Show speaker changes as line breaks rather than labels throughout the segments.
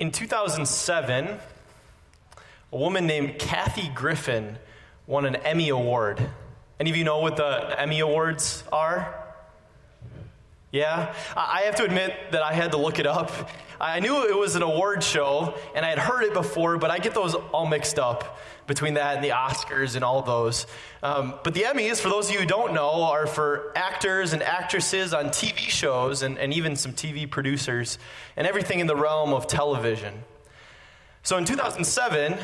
In 2007, a woman named Kathy Griffin won an Emmy Award. Any of you know what the Emmy Awards are? Yeah? I have to admit that I had to look it up. I knew it was an award show, and I had heard it before, but I get those all mixed up between that and the Oscars and all those. Um, but the Emmys, for those of you who don't know, are for actors and actresses on TV shows and, and even some TV producers and everything in the realm of television. So in 2007,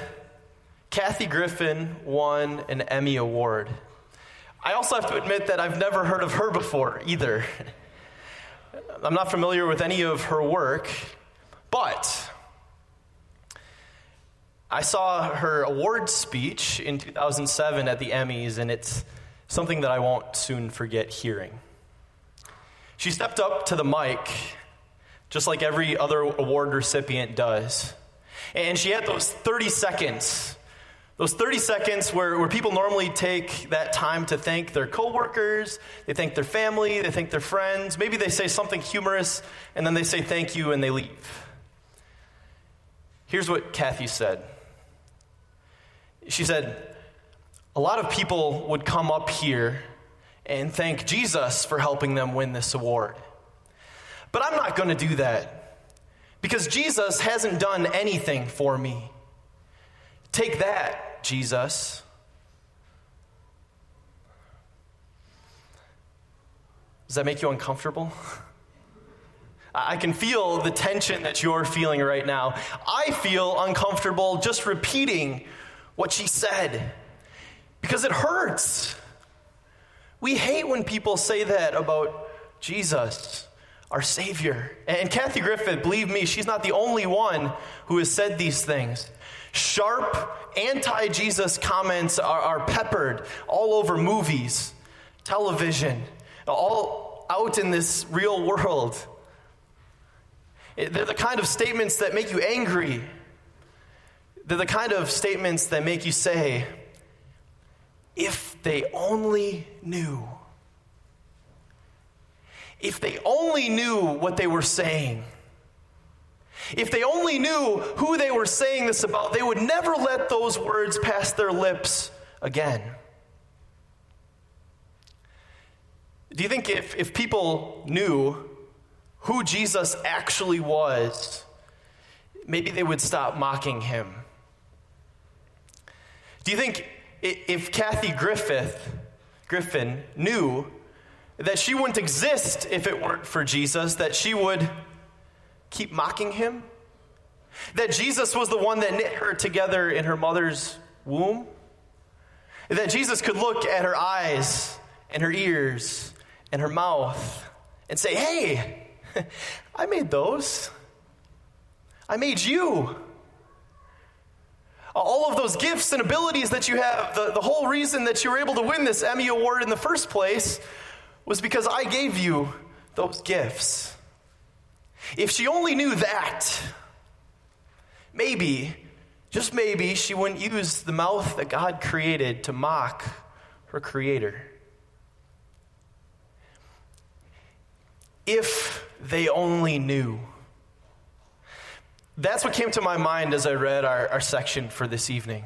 Kathy Griffin won an Emmy Award. I also have to admit that I've never heard of her before either. I'm not familiar with any of her work, but I saw her award speech in 2007 at the Emmys, and it's something that I won't soon forget hearing. She stepped up to the mic, just like every other award recipient does, and she had those 30 seconds those 30 seconds where, where people normally take that time to thank their coworkers, they thank their family, they thank their friends. Maybe they say something humorous and then they say thank you and they leave. Here's what Kathy said. She said, A lot of people would come up here and thank Jesus for helping them win this award. But I'm not going to do that because Jesus hasn't done anything for me. Take that, Jesus. Does that make you uncomfortable? I can feel the tension that you're feeling right now. I feel uncomfortable just repeating what she said because it hurts. We hate when people say that about Jesus, our Savior. And Kathy Griffith, believe me, she's not the only one who has said these things. Sharp, anti Jesus comments are, are peppered all over movies, television, all out in this real world. They're the kind of statements that make you angry. They're the kind of statements that make you say, if they only knew. If they only knew what they were saying. If they only knew who they were saying this about, they would never let those words pass their lips again. Do you think if, if people knew who Jesus actually was, maybe they would stop mocking him? Do you think if Kathy Griffith, Griffin knew that she wouldn't exist if it weren't for Jesus, that she would keep mocking him? That Jesus was the one that knit her together in her mother's womb? That Jesus could look at her eyes and her ears and her mouth and say, Hey, I made those. I made you. All of those gifts and abilities that you have, the, the whole reason that you were able to win this Emmy Award in the first place was because I gave you those gifts. If she only knew that, maybe, just maybe, she wouldn't use the mouth that God created to mock her Creator. If they only knew. That's what came to my mind as I read our, our section for this evening.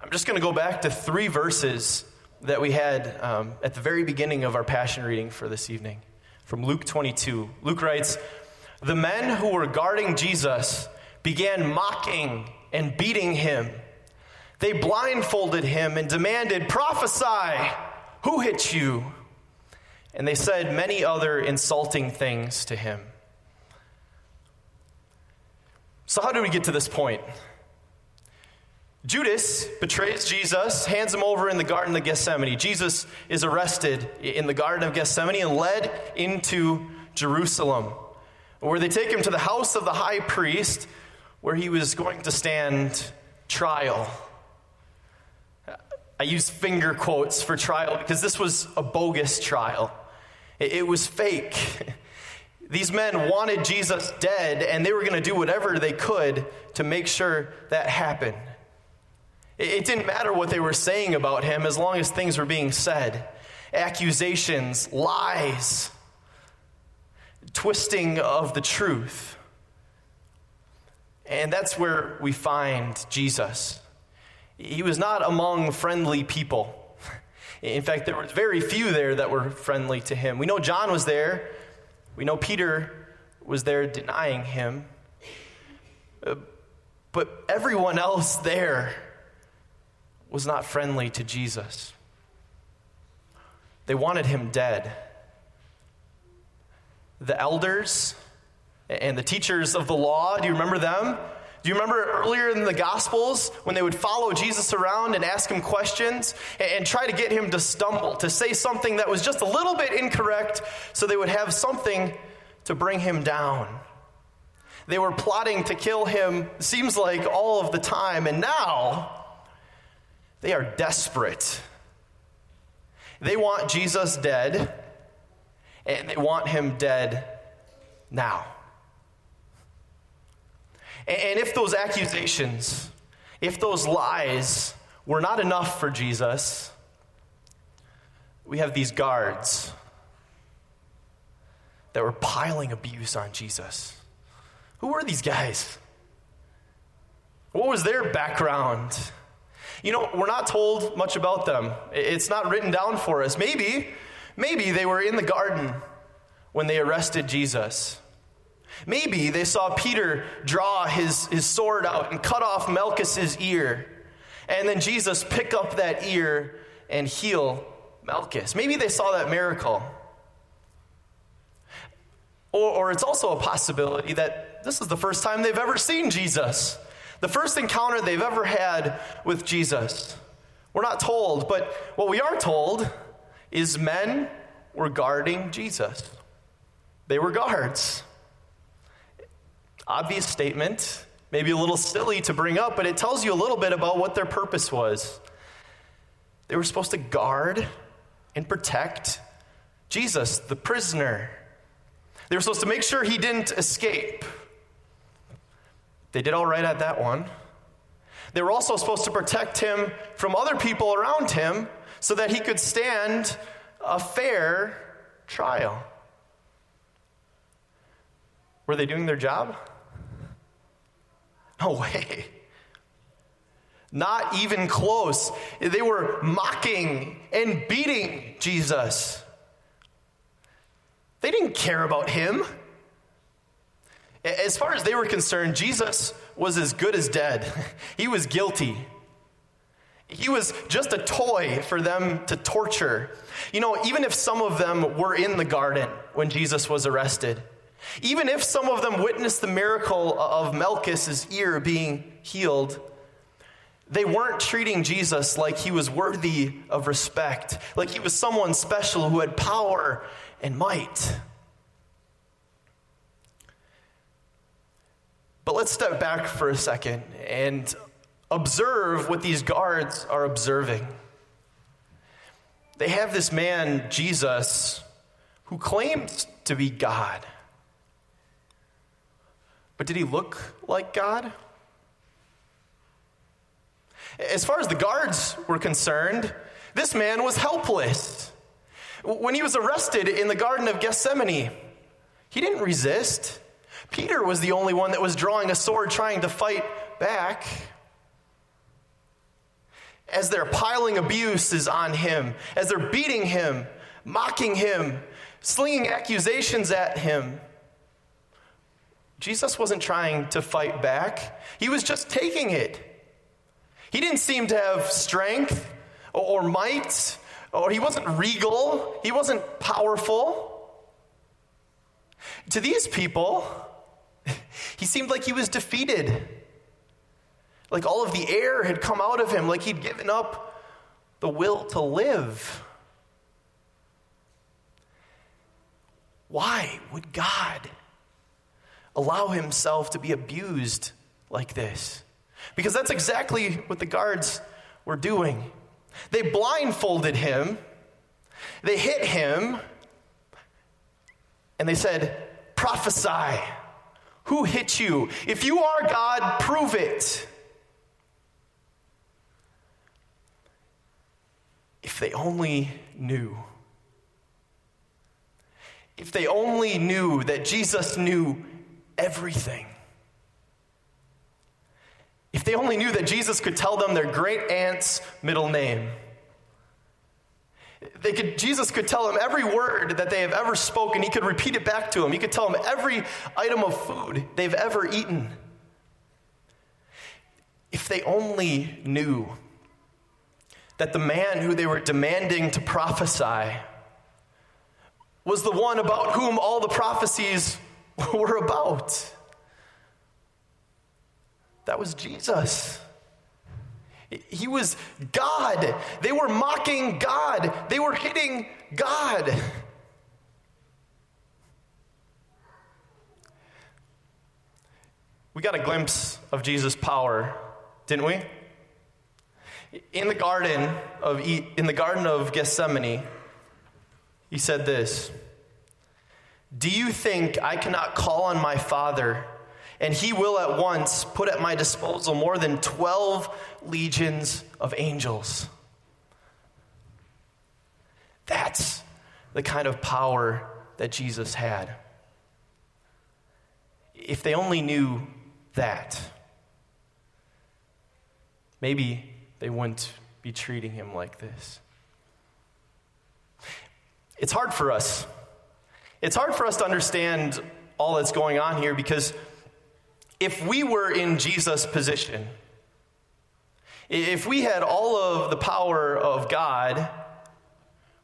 I'm just going to go back to three verses that we had um, at the very beginning of our passion reading for this evening from Luke 22. Luke writes, The men who were guarding Jesus began mocking and beating him. They blindfolded him and demanded, Prophesy! Who hit you? And they said many other insulting things to him. So, how did we get to this point? Judas betrays Jesus, hands him over in the Garden of Gethsemane. Jesus is arrested in the Garden of Gethsemane and led into Jerusalem, where they take him to the house of the high priest, where he was going to stand trial. I use finger quotes for trial because this was a bogus trial, it was fake. These men wanted Jesus dead, and they were going to do whatever they could to make sure that happened. It didn't matter what they were saying about him as long as things were being said accusations, lies, twisting of the truth. And that's where we find Jesus. He was not among friendly people. In fact, there were very few there that were friendly to him. We know John was there. We know Peter was there denying him. Uh, but everyone else there was not friendly to Jesus. They wanted him dead. The elders and the teachers of the law, do you remember them? Do you remember earlier in the Gospels when they would follow Jesus around and ask him questions and try to get him to stumble, to say something that was just a little bit incorrect so they would have something to bring him down? They were plotting to kill him, seems like all of the time, and now they are desperate. They want Jesus dead, and they want him dead now. And if those accusations, if those lies were not enough for Jesus, we have these guards that were piling abuse on Jesus. Who were these guys? What was their background? You know, we're not told much about them. It's not written down for us. Maybe, maybe they were in the garden when they arrested Jesus. Maybe they saw Peter draw his, his sword out and cut off Malchus's ear, and then Jesus pick up that ear and heal Malchus. Maybe they saw that miracle. Or, or it's also a possibility that this is the first time they've ever seen Jesus, the first encounter they've ever had with Jesus. We're not told, but what we are told is men were guarding Jesus. They were guards. Obvious statement, maybe a little silly to bring up, but it tells you a little bit about what their purpose was. They were supposed to guard and protect Jesus, the prisoner. They were supposed to make sure he didn't escape. They did all right at that one. They were also supposed to protect him from other people around him so that he could stand a fair trial. Were they doing their job? No way. Not even close. They were mocking and beating Jesus. They didn't care about him. As far as they were concerned, Jesus was as good as dead. He was guilty. He was just a toy for them to torture. You know, even if some of them were in the garden when Jesus was arrested, even if some of them witnessed the miracle of Malchus's ear being healed, they weren't treating Jesus like he was worthy of respect, like he was someone special who had power and might. But let's step back for a second and observe what these guards are observing. They have this man, Jesus, who claims to be God. But did he look like God? As far as the guards were concerned, this man was helpless. When he was arrested in the Garden of Gethsemane, he didn't resist. Peter was the only one that was drawing a sword trying to fight back. As they're piling abuses on him, as they're beating him, mocking him, slinging accusations at him, Jesus wasn't trying to fight back, he was just taking it. He didn't seem to have strength or might, or he wasn't regal, he wasn't powerful. To these people, he seemed like he was defeated. Like all of the air had come out of him, like he'd given up the will to live. Why would God allow himself to be abused like this. Because that's exactly what the guards were doing. They blindfolded him, they hit him, and they said, Prophesy. Who hit you? If you are God, prove it. If they only knew. If they only knew that Jesus knew everything. If they only knew that Jesus could tell them their great aunt's middle name. They could, Jesus could tell them every word that they have ever spoken. He could repeat it back to them. He could tell them every item of food they've ever eaten. If they only knew that the man who they were demanding to prophesy was the one about whom all the prophecies were about. That was Jesus. He was God. They were mocking God. They were hitting God. We got a glimpse of Jesus' power, didn't we? In the garden of in the garden of Gethsemane, he said this, "Do you think I cannot call on my Father and he will at once put at my disposal more than 12 legions of angels. That's the kind of power that Jesus had. If they only knew that, maybe they wouldn't be treating him like this. It's hard for us. It's hard for us to understand all that's going on here because if we were in Jesus' position, if we had all of the power of God,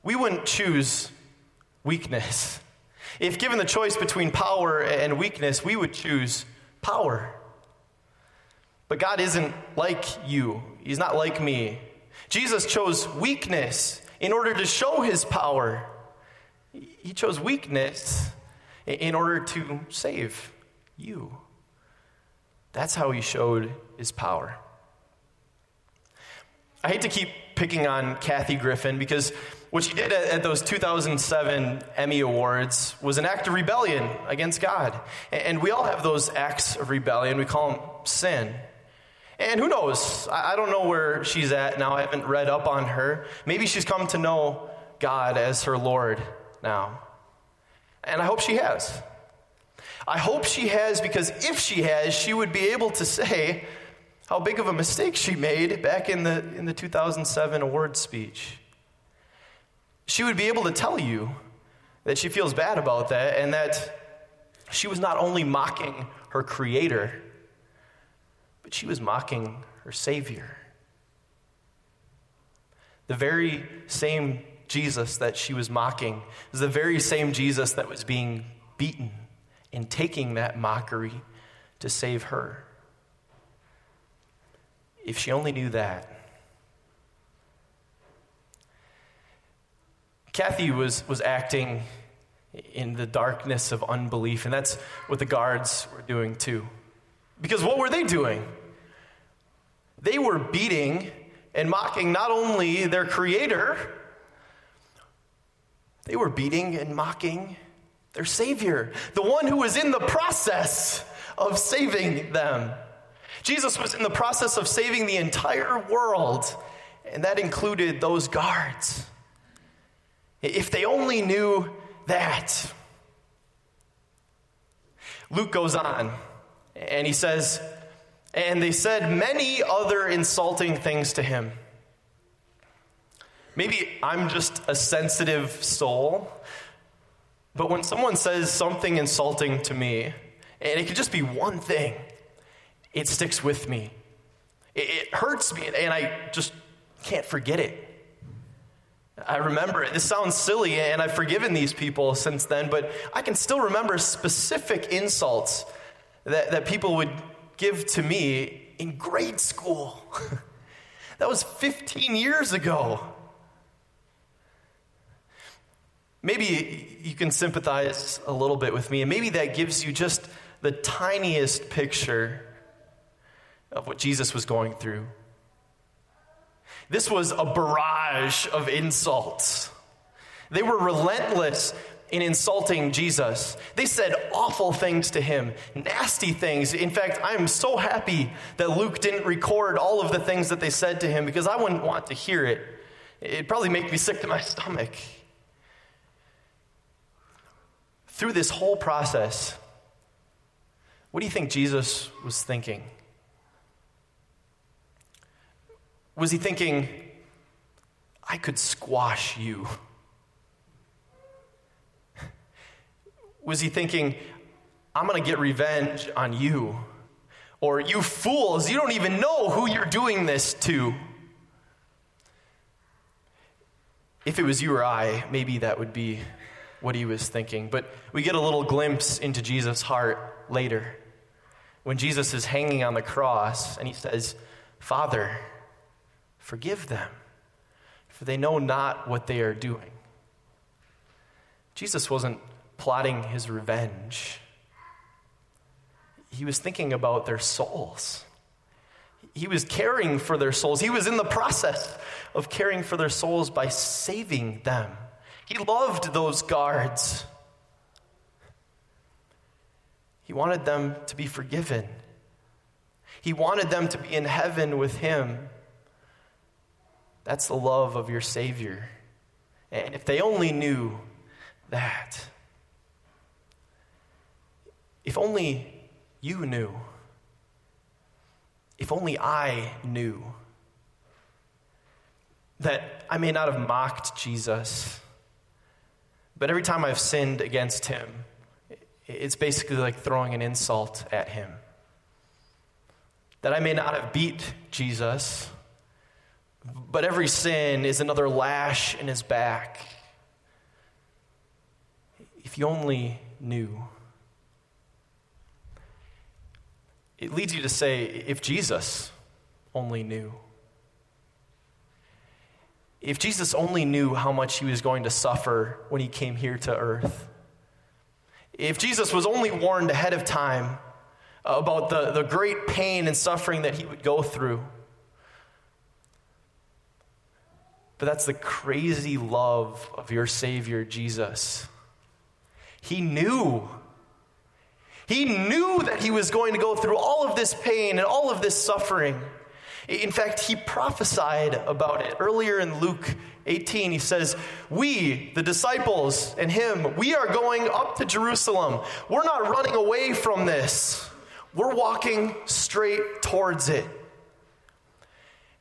we wouldn't choose weakness. If given the choice between power and weakness, we would choose power. But God isn't like you, He's not like me. Jesus chose weakness in order to show His power. He chose weakness in order to save you. That's how he showed his power. I hate to keep picking on Kathy Griffin because what she did at, those 2007 Emmy Awards was an act of rebellion against God. And we all have those acts of rebellion. We call them sin. And who knows? I don't know where she's at now. I haven't read up on her. Maybe she's come to know God as her Lord now. And I hope she has. I hope she has, because if she has, she would be able to say how big of a mistake she made back in the, in the 2007 award speech. She would be able to tell you that she feels bad about that and that she was not only mocking her creator, but she was mocking her Savior. The very same Jesus that she was mocking is the very same Jesus that was being beaten in taking that mockery to save her. If she only knew that. Kathy was, was acting in the darkness of unbelief, and that's what the guards were doing too. Because what were they doing? They were beating and mocking not only their creator, they were beating and mocking their Savior, the one who was in the process of saving them. Jesus was in the process of saving the entire world, and that included those guards. If they only knew that. Luke goes on, and he says, And they said many other insulting things to him. Maybe I'm just a sensitive soul but when someone says something insulting to me, and it could just be one thing, it sticks with me. It, it hurts me, and I just can't forget it. I remember it. This sounds silly, and I've forgiven these people since then, but I can still remember specific insults that, that people would give to me in grade school. that was 15 years ago. Maybe you can sympathize a little bit with me, and maybe that gives you just the tiniest picture of what Jesus was going through. This was a barrage of insults. They were relentless in insulting Jesus. They said awful things to him, nasty things. In fact, I'm so happy that Luke didn't record all of the things that they said to him because I wouldn't want to hear it. It'd probably make me sick to my stomach through this whole process, what do you think Jesus was thinking? Was he thinking, I could squash you? Was he thinking, I'm going to get revenge on you? Or, you fools, you don't even know who you're doing this to. If it was you or I, maybe that would be what he was thinking. But we get a little glimpse into Jesus' heart later when Jesus is hanging on the cross and he says, Father, forgive them, for they know not what they are doing. Jesus wasn't plotting his revenge, he was thinking about their souls. He was caring for their souls. He was in the process of caring for their souls by saving them. He loved those guards. He wanted them to be forgiven. He wanted them to be in heaven with Him. That's the love of your Savior. And if they only knew that, if only you knew, if only I knew that I may not have mocked Jesus, but every time I've sinned against Him, it's basically like throwing an insult at him. That I may not have beat Jesus, but every sin is another lash in his back. If you only knew. It leads you to say, if Jesus only knew. If Jesus only knew how much he was going to suffer when he came here to earth if Jesus was only warned ahead of time about the, the great pain and suffering that he would go through. But that's the crazy love of your Savior, Jesus. He knew. He knew that he was going to go through all of this pain and all of this suffering. In fact, he prophesied about it. Earlier in Luke 18, he says, We, the disciples, and him, we are going up to Jerusalem. We're not running away from this, we're walking straight towards it.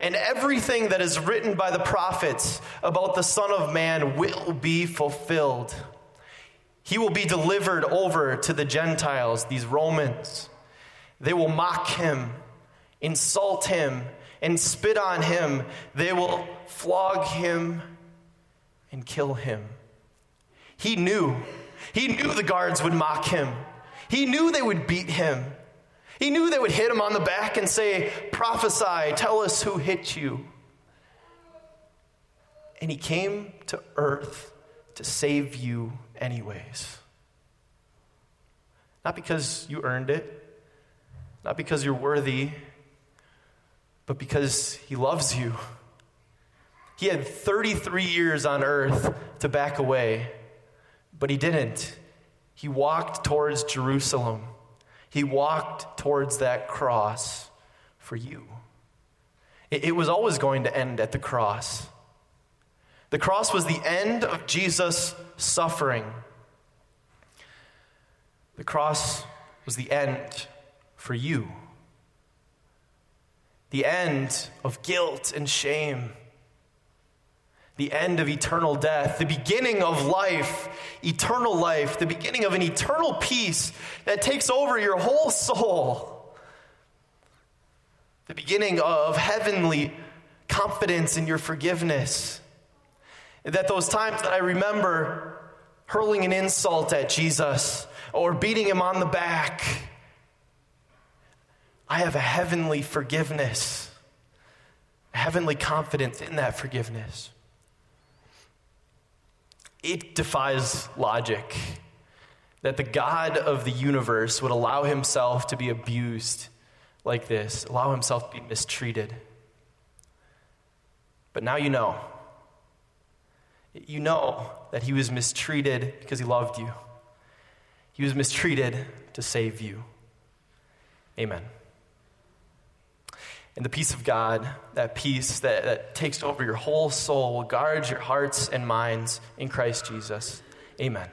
And everything that is written by the prophets about the Son of Man will be fulfilled. He will be delivered over to the Gentiles, these Romans. They will mock him insult him, and spit on him. They will flog him and kill him. He knew. He knew the guards would mock him. He knew they would beat him. He knew they would hit him on the back and say, Prophesy, tell us who hit you. And he came to earth to save you, anyways. Not because you earned it, not because you're worthy, but because he loves you. He had 33 years on earth to back away, but he didn't. He walked towards Jerusalem. He walked towards that cross for you. It, it was always going to end at the cross. The cross was the end of Jesus' suffering. The cross was the end for you the end of guilt and shame, the end of eternal death, the beginning of life, eternal life, the beginning of an eternal peace that takes over your whole soul, the beginning of heavenly confidence in your forgiveness. That those times that I remember hurling an insult at Jesus or beating him on the back I have a heavenly forgiveness, a heavenly confidence in that forgiveness. It defies logic that the God of the universe would allow himself to be abused like this, allow himself to be mistreated. But now you know. You know that he was mistreated because he loved you. He was mistreated to save you. Amen. And the peace of God, that peace that, that takes over your whole soul, will guard your hearts and minds in Christ Jesus. Amen.